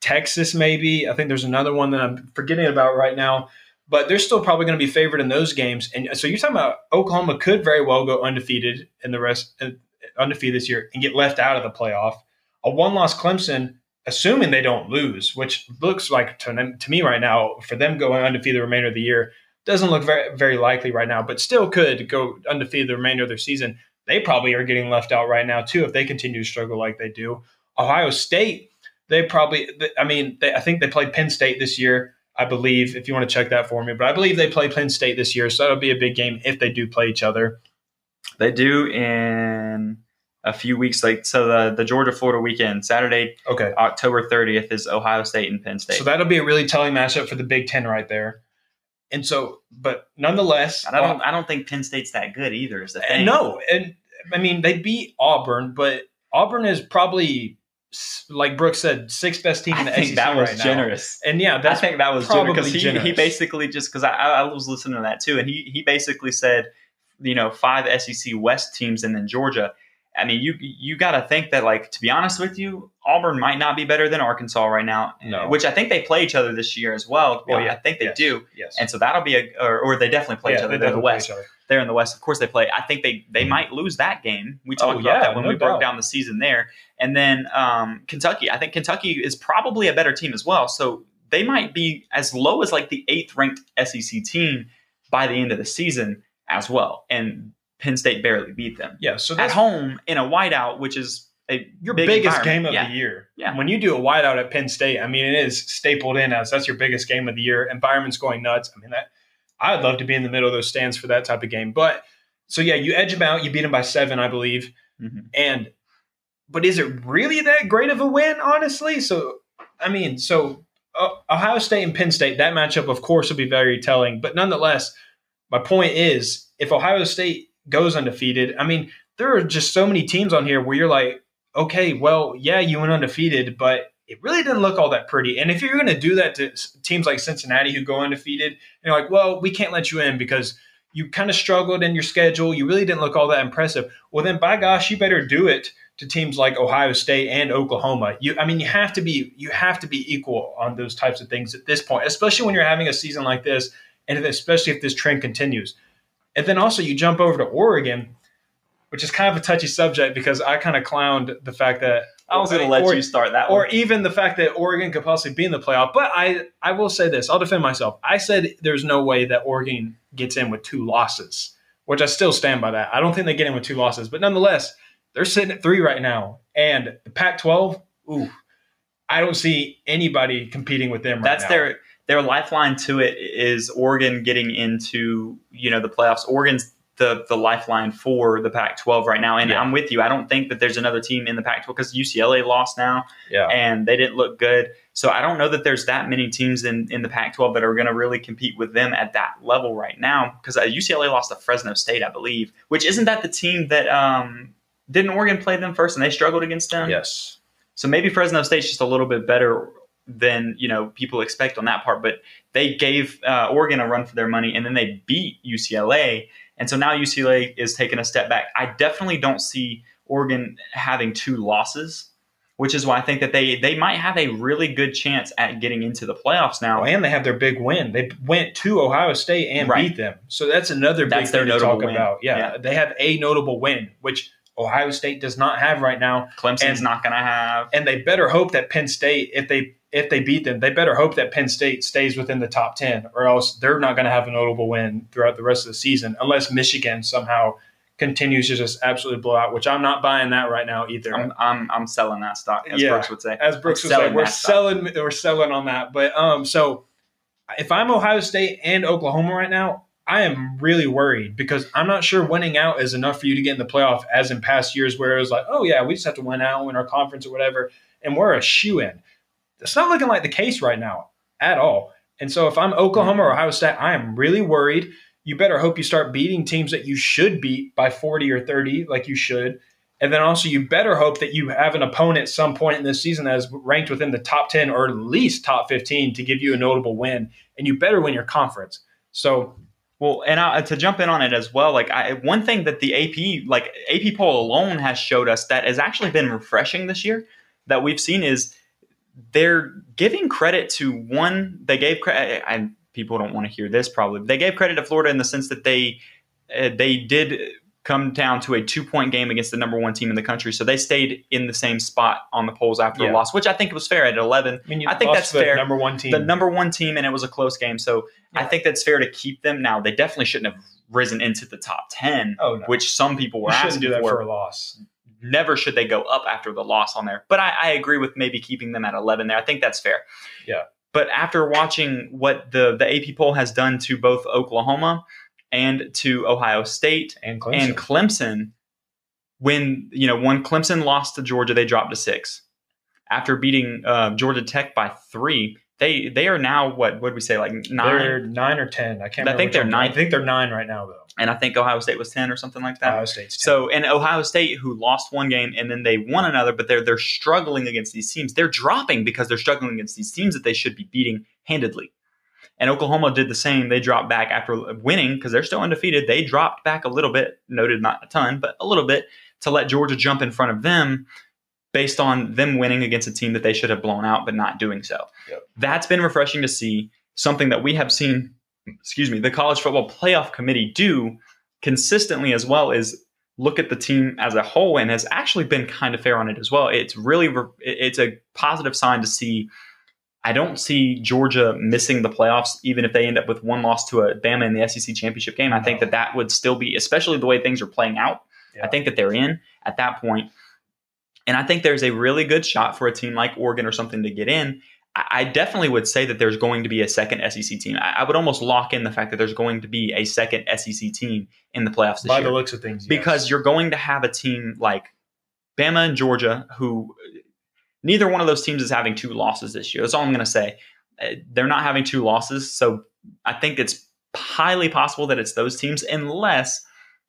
Texas, maybe. I think there's another one that I'm forgetting about right now. But they're still probably going to be favored in those games. And so you're talking about Oklahoma could very well go undefeated in the rest, uh, undefeated this year and get left out of the playoff. A one loss Clemson assuming they don't lose, which looks like to, to me right now for them going undefeated the remainder of the year doesn't look very very likely right now, but still could go undefeated the remainder of their season. They probably are getting left out right now too if they continue to struggle like they do. Ohio State, they probably, I mean, they, I think they played Penn State this year. I believe if you want to check that for me, but I believe they play Penn State this year, so that'll be a big game if they do play each other. They do in a few weeks like so the the Georgia Florida weekend Saturday okay October 30th is Ohio State and Penn State so that'll be a really telling matchup for the Big Ten right there and so but nonetheless I don't uh, I don't think Penn State's that good either is the thing no and I mean they beat Auburn but Auburn is probably like Brooks said, sixth best team in the I think SEC that was right generous. Now. And yeah, I think that was generous because he, he basically just because I, I was listening to that too, and he he basically said, you know, five SEC West teams and then Georgia. I mean, you you got to think that, like, to be honest with you, Auburn might not be better than Arkansas right now. No. Which I think they play each other this year as well. Well, yeah, I think they yes. do. Yes. And so that'll be a, or, or they definitely play yeah, each other. They in the West. They're in the West. Of course, they play. I think they they might lose that game. We talked oh, about yeah, that when no we doubt. broke down the season there. And then um, Kentucky. I think Kentucky is probably a better team as well. So they might be as low as like the eighth ranked SEC team by the end of the season as well. And Penn State barely beat them. Yeah, so At home in a whiteout, which is a your big biggest game of Yeah. the year. Yeah. When you do a whiteout at Penn State, I mean, it is stapled in as that's your biggest game of the year. Environment's going nuts. I mean, that I'd love to be in the middle of those stands for that type of game. But so yeah, you edge them out. You beat them by seven, I believe. Mhm. And but is it really that great of a win? Honestly, so I mean, so uh, Ohio State and Penn State, that matchup, of course, will be very telling. But nonetheless, my point is, if Ohio State goes undefeated, I mean, there are just so many teams on here where you're like, okay, well, yeah, you went undefeated, but it really didn't look all that pretty. And if you're going to do that to teams like Cincinnati who go undefeated, you're like, well, we can't let you in because you kind of struggled in your schedule, you really didn't look all that impressive. Well, then, by gosh, you better do it to teams like Ohio State and Oklahoma. You, I mean, you have to be you have to be equal on those types of things at this point, especially when you're having a season like this, and especially if this trend continues. And then also you jump over to Oregon, which is kind of a touchy subject because I kind of clowned the fact that I was going to let or- you start that or one. even the fact that Oregon could possibly be in the playoff. But I, I will say this: I'll defend myself. I said there's no way that Oregon gets in with two losses, which I still stand by that. I don't think they get in with two losses, but nonetheless, they're sitting at three right now, and the Pac-12. Ooh, I don't see anybody competing with them. Right That's their their lifeline to it is Oregon getting into you know the playoffs. Oregon's the the lifeline for the Pac-12 right now, and Yeah. I'm with you. I don't think that there's another team in the Pac-12 because UCLA lost now, yeah. and they didn't look good. So I don't know that there's that many teams in in the Pac-12 that are going to really compete with them at that level right now. Because uh, UCLA lost to Fresno State, I believe, which isn't that the team that um didn't Oregon play them first and they struggled against them. Yes. So maybe Fresno State's just a little bit better than you know people expect on that part. But they gave uh, Oregon a run for their money, and then they beat UCLA, and so now UCLA is taking a step back. I definitely don't see Oregon having two losses, which is why I think that they they might have a really good chance at getting into the playoffs now. Oh, and they have their big win. They went to Ohio State and Right. beat them. So that's another big That's their thing to talk win. about. Yeah, Yeah. they have a notable win, which Ohio State does not have right now. Clemson's and- not going to have. And they better hope that Penn State, if they if they beat them, they better hope that Penn State stays within the top ten, or else they're not going to have a notable win throughout the rest of the season, unless Michigan somehow continues to just absolutely blow out. Which I'm not buying that right now either. I'm, I'm I'm selling that stock, as Yeah. Brooks would say. as Brooks I'm was saying, we're stock. selling we're selling on that. But um, so if I'm Ohio State and Oklahoma right now, I am really worried because I'm not sure winning out is enough for you to get in the playoff, as in past years where it was like, oh yeah, we just have to win out, win our conference or whatever, and we're a shoe in. It's not looking like the case right now at all. And so if I'm Oklahoma or Ohio State, I am really worried. You better hope you start beating teams that you should beat by 40 or 30, like you should. And then also, you better hope that you have an opponent at some point in this season that is ranked within the top 10 or at least top 15 to give you a notable win. And you better win your conference. So, Well, and I, to jump in on it as well, like I, one thing that the AP, like AP poll alone, has showed us that has actually been refreshing this year that we've seen is they're giving credit to one. They gave credit, and people don't want to hear this probably. They gave credit to Florida in the sense that they uh, they did come down to a two point game against the number one team in the country, so they stayed in the same spot on the polls after Yeah. a loss, which I think was fair at eleven. I mean, you I think that's the fair. Number one team. the number one team, and it was a close game. So I think that's fair to keep them. Now they definitely shouldn't have risen into the top ten, oh, no. which some people were you asking do that for. for a loss. Never should they go up after the loss on there. But I, I agree with maybe keeping them at eleven there. I think that's fair. Yeah. But after watching what the the AP poll has done to both Oklahoma and to Ohio State And Clemson. and Clemson, when you know when Clemson lost to Georgia, they dropped to six. After beating uh, Georgia Tech by three, they they are now what would we say like nine? They're nine or 10. I can't I remember. think they're one. nine. I think they're nine right now, though. and I think Ohio State was ten or something like that. Ohio State's 10. So, and Ohio State, who lost one game and then they won another, but they're they're struggling against these teams. They're dropping because they're struggling against these teams that they should be beating handedly. And Oklahoma did the same. They dropped back after winning because they're still undefeated. They dropped back a little bit, noted not a ton, but a little bit to let Georgia jump in front of them based on them winning against a team that they should have blown out, but not doing so. Yep. That's been refreshing to see. Something that we have seen, excuse me, the college football playoff committee do consistently as well is look at the team as a whole and has actually been kind of fair on it as well. It's really it's a positive sign to see I don't see Georgia missing the playoffs, even if they end up with one loss to a Bama in the SEC championship game. I think that that would still be, especially the way things are playing out. Yeah. I think that they're in at that point. And I think there's a really good shot for a team like Oregon or something to get in. I definitely would say that there's going to be a second SEC team. I, would almost lock in the fact that there's going to be a second SEC team in the playoffs this By year the looks of things, yes. because you're going to have a team like Bama and Georgia who neither one of those teams is having two losses this year. That's all I'm going to say. Uh, They're not having two losses, so I think it's highly possible that it's those teams unless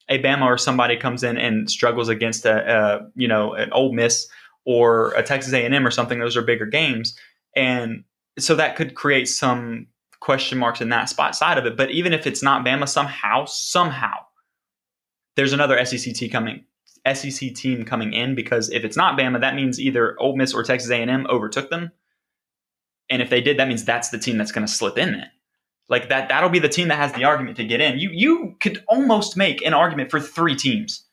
a Bama or somebody comes in and struggles against a, a you know an Ole Miss or a Texas A&M or something. Those are bigger games, and so that could create some question marks in that spot side of it. But even if it's not Bama, somehow, somehow, there's another SEC team coming. SEC team coming in because if it's not Bama, that means either Ole Miss or Texas A&M overtook them, and if they did, that means that's the team that's going to slip in. Then, like that, that'll be the team that has the argument to get in. You you could almost make an argument for three teams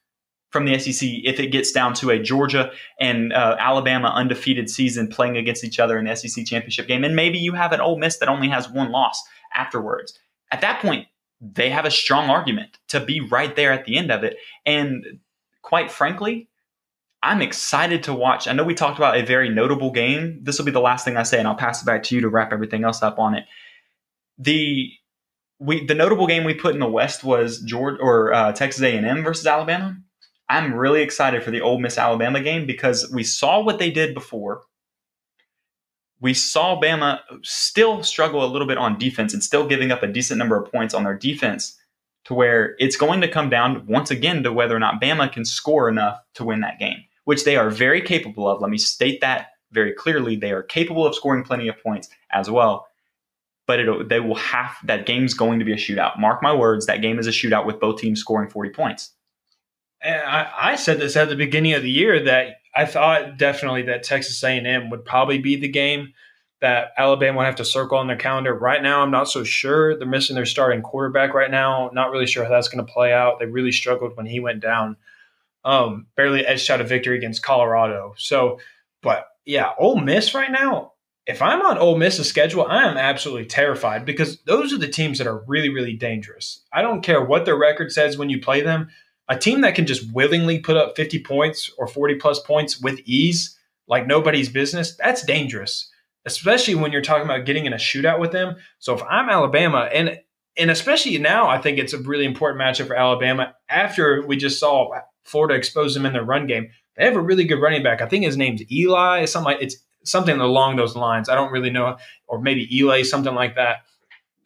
from the SEC if it gets down to a Georgia and uh, Alabama undefeated season playing against each other in the SEC championship game, and maybe you have an Ole Miss that only has one loss afterwards. At that point, they have a strong argument to be right there at the end of it, and quite frankly, I'm excited to watch. I know we talked about a very notable game. This will be the last thing I say, and I'll pass it back to you to wrap everything else up on it. The we the notable game we put in the West was Georgia or uh, Texas A&M versus Alabama. I'm really excited for the Ole Miss Alabama game because we saw what they did before. We saw Bama still struggle a little bit on defense and still giving up a decent number of points on their defense to where it's going to come down once again to whether or not Bama can score enough to win that game, which they are very capable of. Let me state that very clearly. They are capable of scoring plenty of points as well. But it, they will have that game's going to be a shootout. Mark my words, that game is a shootout with both teams scoring 40 points. And I, I said this at the beginning of the year that I thought definitely that Texas A&M would probably be the game that Alabama would have to circle on their calendar. Right now, I'm not so sure. They're missing their starting quarterback right now. Not really sure how that's going to play out. They really struggled when he went down. Um, barely edged out a victory against Colorado. So, but yeah, Ole Miss right now. If I'm on Ole Miss's schedule, I am absolutely terrified because those are the teams that are really, really dangerous. I don't care what their record says when you play them a team that can just willingly put up 50 points or 40 plus points with ease, like nobody's business, that's dangerous, especially when you're talking about getting in a shootout with them. So if I'm Alabama, and and especially now, I think it's a really important matchup for Alabama after we just saw Florida expose them in their run game. They have a really good running back. I think his name's Eli, something like it's something along those lines. I don't really know, or maybe Eli, something like that.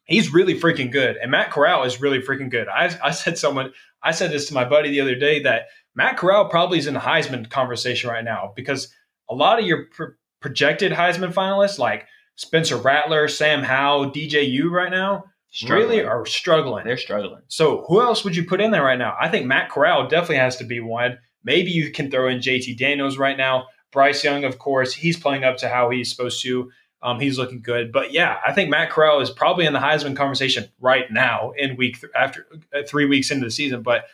He's really freaking good, and Matt Corral is really freaking good. I, I said someone I said this to my buddy the other day that Matt Corral probably is in the Heisman conversation right now because a lot of your pro- projected Heisman finalists, like Spencer Rattler, Sam Howell, DJU, right now, Struggling. really are struggling. They're struggling. So who else would you put in there right now? I think Matt Corral definitely has to be one. Maybe you can throw in JT Daniels right now. Bryce Young, of course, he's playing up to how he's supposed to. Um, he's looking good, but yeah, I think Matt Corral is probably in the Heisman conversation right now in week th- after uh, three weeks into the season. But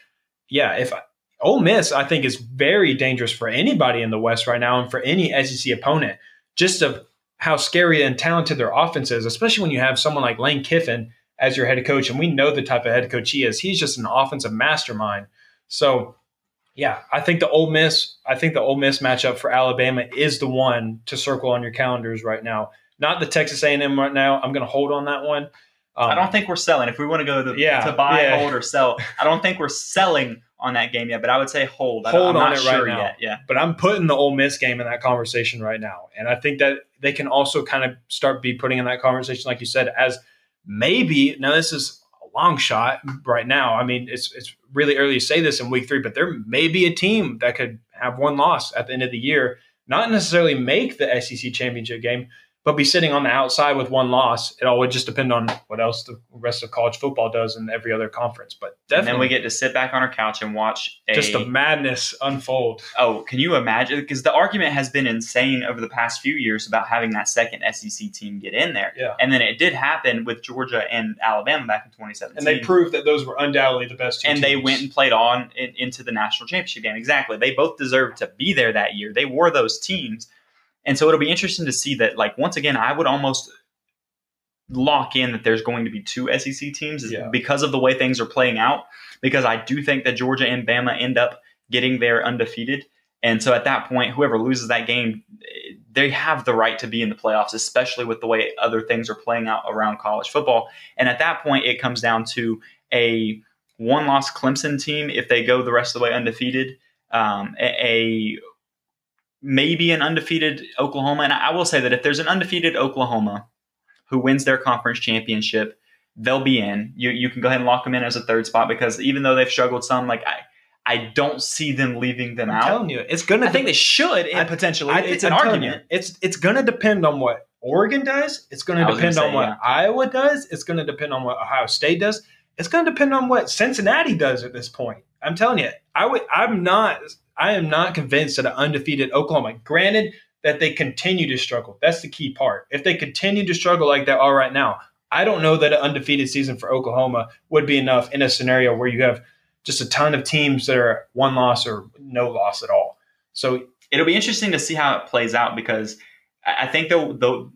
yeah, if I, Ole Miss, I think is very dangerous for anybody in the West right now, and for any SEC opponent, just of how scary and talented their offense is, especially when you have someone like Lane Kiffin as your head coach, and we know the type of head coach he is. He's just an offensive mastermind. So yeah, I think the Ole Miss, I think the Ole Miss matchup for Alabama is the one to circle on your calendars right now. Not the Texas A&M right now. I'm going to hold on that one. Um, I don't think we're selling. If we want to go to, Yeah, to buy, yeah. hold, or sell, I don't think we're selling on that game yet. But I would say hold. Hold I'm on not it right sure now. yet. Yeah. but I'm putting the Ole Miss game in that conversation right now, and I think that they can also kind of start be putting in that conversation, like you said, as maybe now this is long shot right now. I mean, it's it's really early to say this in week three, but there may be a team that could have one loss at the end of the year, not necessarily make the SEC championship game, but be sitting on the outside with one loss. It all would just depend on what else the rest of college football does in every other conference. But And definitely, then we get to sit back on our couch and watch a, just the madness unfold. Oh, can you imagine? Because the argument has been insane over the past few years about having that second SEC team get in there. Yeah. And then it did happen with Georgia and Alabama back in 2017. And they proved that those were undoubtedly the best and they went and played on in, into the national championship game. Exactly. They both deserved to be there that year. They were those teams. And so it'll be interesting to see that, like, once again, I would almost lock in that there's going to be two SEC teams Yeah. because of the way things are playing out. Because I do think that Georgia and Bama end up getting there undefeated. And so at that point, whoever loses that game, they have the right to be in the playoffs, especially with the way other things are playing out around college football. And at that point, it comes down to a one loss Clemson team if they go the rest of the way undefeated, um, a maybe an undefeated Oklahoma. And I will say that if there's an undefeated Oklahoma who wins their conference championship, they'll be in. You you can go ahead and lock them in as a third spot because even though they've struggled some, like I I don't see them leaving them I'm out. telling you, it's gonna. I think they should, and I- potentially, I think- it's an I'm argument. you, it's it's gonna depend on what Oregon does. It's gonna depend gonna on say, what yeah. Iowa does. It's gonna depend on what Ohio State does. It's gonna depend on what Cincinnati does at this point. I'm telling you, I would. I'm not. I am not convinced that an undefeated Oklahoma. Granted that they continue to struggle. That's the key part. If they continue to struggle like they are right now, I don't know that an undefeated season for Oklahoma would be enough in a scenario where you have just a ton of teams that are one loss or no loss at all. So It'll be interesting to see how it plays out because I think the the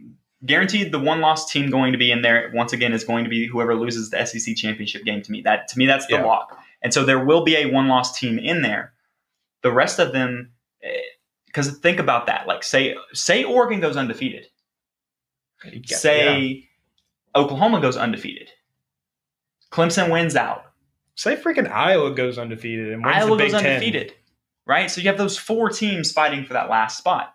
guaranteed the one loss team going to be in there once again is going to be whoever loses the SEC championship game. To me, that to me that's the Yeah. lock, and so there will be a one loss team in there. The rest of them, eh, because think about that. Like say say Oregon goes undefeated. yeah. Say Oklahoma goes undefeated. Clemson wins out. Say freaking Iowa goes undefeated and wins Iowa the Big goes Ten. undefeated. Right? So you have those four teams fighting for that last spot.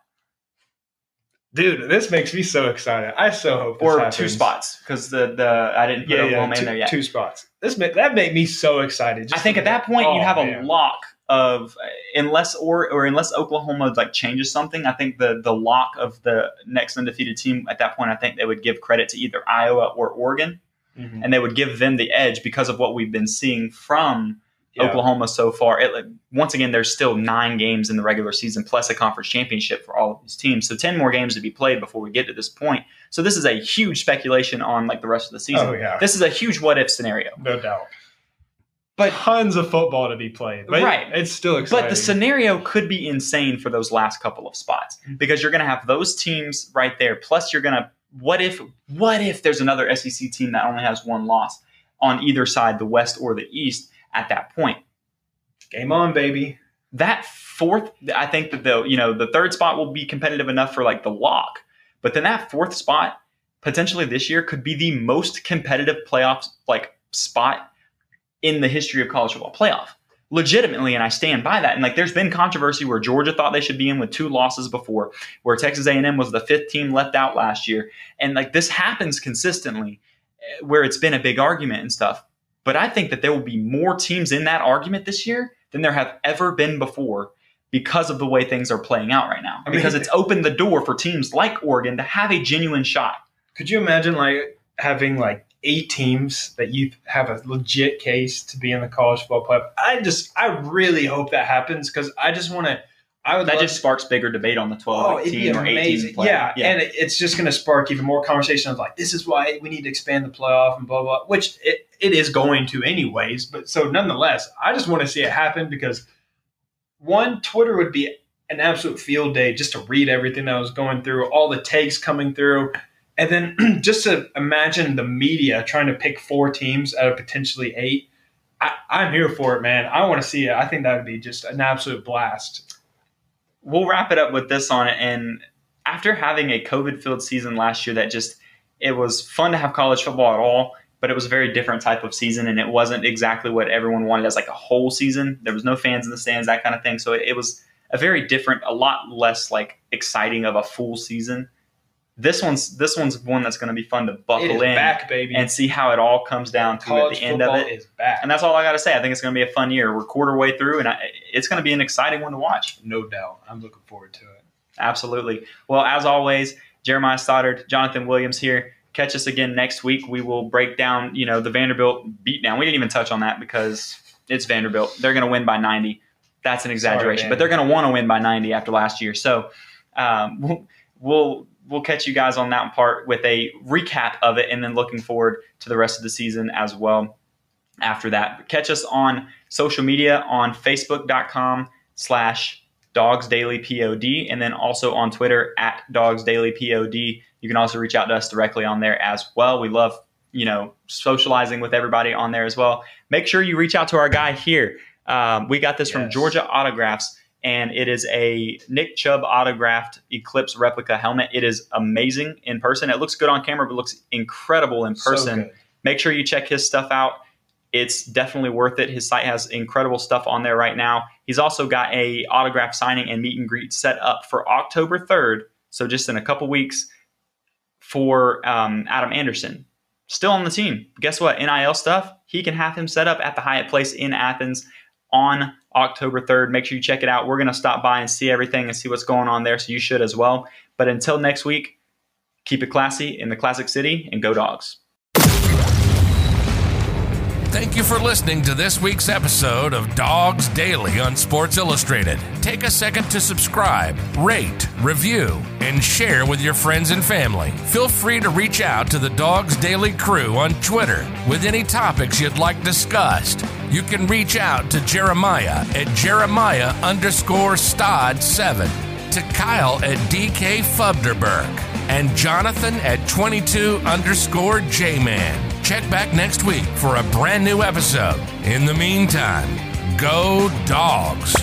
Dude, this makes me so excited. I so hope Or happens. two spots. Because the, the I didn't put Yeah, yeah, Oklahoma two, in there yet. two spots. This that made me so excited. I think at that point you oh, have a lock of unless or or unless Oklahoma like changes something, I think the the lock of the next undefeated team at that point I think they would give credit to either Iowa or Oregon Mhm. and they would give them the edge because of what we've been seeing from Yeah. Oklahoma so far. It, like, once again, there's still nine games in the regular season plus a conference championship for all of these teams. So ten more games to be played before we get to this point. So this is a huge speculation on like the rest of the season. Oh, yeah. This is a huge what if scenario. no doubt. But Tons of football to be played, but Right. It's still exciting. but the scenario could be insane for those last couple of spots Mm-hmm. because you're going to have those teams right there. Plus, you're going to what if what if there's another SEC team that only has one loss on either side, the West or the East, at that point. Game on, baby. that fourth i think that the you know the third spot will be competitive enough for like the lock but then that fourth spot potentially this year could be the most competitive playoffs like spot in the history of college football playoff legitimately and i stand by that and like there's been controversy where georgia thought they should be in with two losses before where texas a&m was the fifth team left out last year and like this happens consistently eh, where it's been a big argument and stuff but i think that there will be more teams in that argument this year than there have ever been before because of the way things are playing out right now. I mean- because it's opened the door for teams like Oregon to have a genuine shot. Could you imagine like having like eight teams that you have a legit case to be in the college football playoff? I just, I really hope that happens because I just want to. I would That just sparks bigger debate on the 12, Oh, 18, or 18 amazing. playoff. Yeah, and it, it's just going to spark even more conversation of like, this is why we need to expand the playoff and blah blah. Which it, it is going to anyways. But so nonetheless, I just want to see it happen because one, Twitter would be an absolute field day just to read everything that was going through, all the takes coming through, and then just to imagine the media trying to pick four teams out of potentially eight. I, I'm here for it, man. I want to see it. I think that would be just an absolute blast. we'll wrap it up with this on it. And after having a COVID filled season last year that just it was fun to have college football at all, but it was a very different type of season and it wasn't exactly what everyone wanted as like a whole season. There was no fans in the stands, that kind of thing. So it, it was a very different, a lot less like exciting of a full season. This one's this one's one that's going to be fun to buckle in back, and see how it all comes down to at the end of it. is back. And that's all I got to say. I think it's going to be a fun year. We're quarter way through, and I, it's going to be an exciting one to watch. no doubt. I'm looking forward to it. Absolutely. Well, as always, Jeremiah Stoddard, Jonathan Williams here. Catch us again next week. We will break down, you know, the Vanderbilt beatdown. We didn't even touch on that because it's Vanderbilt. They're going to win by 90. That's an exaggeration, Sorry, but they're going to want to win by 90 after last year. So um, we'll, we'll we'll catch you guys on that part with a recap of it, and then looking forward to the rest of the season as well. After that, catch us on social media on Facebook.com slash Dawgs Daily Pod, and then also on Twitter at Dawgs Daily Pod. You can also reach out to us directly on there as well. We love you know socializing with everybody on there as well. Make sure you reach out to our guy here. Um, we got this yes. from Georgia Autographs, and it is a Nick Chubb autographed Eclipse replica helmet. It is amazing in person. It looks good on camera, but looks incredible in person. So Make sure you check his stuff out it's definitely worth it. His site has incredible stuff on there right now. He's also got a autograph signing and meet and greet set up for October 3rd, so just in a couple weeks for um, Adam Anderson. Still on the team. Guess what? NIL stuff, he can have him set up at the Hyatt Place in Athens on October 3rd. Make sure you check it out. We're going to stop by and see everything and see what's going on there, so you should as well. But until next week, keep it classy in the Classic City and go dogs. Thank you for listening to this week's episode of Dawgs Daily on Sports Illustrated. Take a second to subscribe, rate, review, and share with your friends and family. Feel free to reach out to the Dawgs Daily crew on Twitter with any topics you'd like discussed. You can reach out to Jeremiah at Jeremiah underscore Stod 7, to Kyle at DK Fubderberg, and Jonathan at 22 underscore J Man. Check back next week for a brand new episode. In the meantime, go dogs.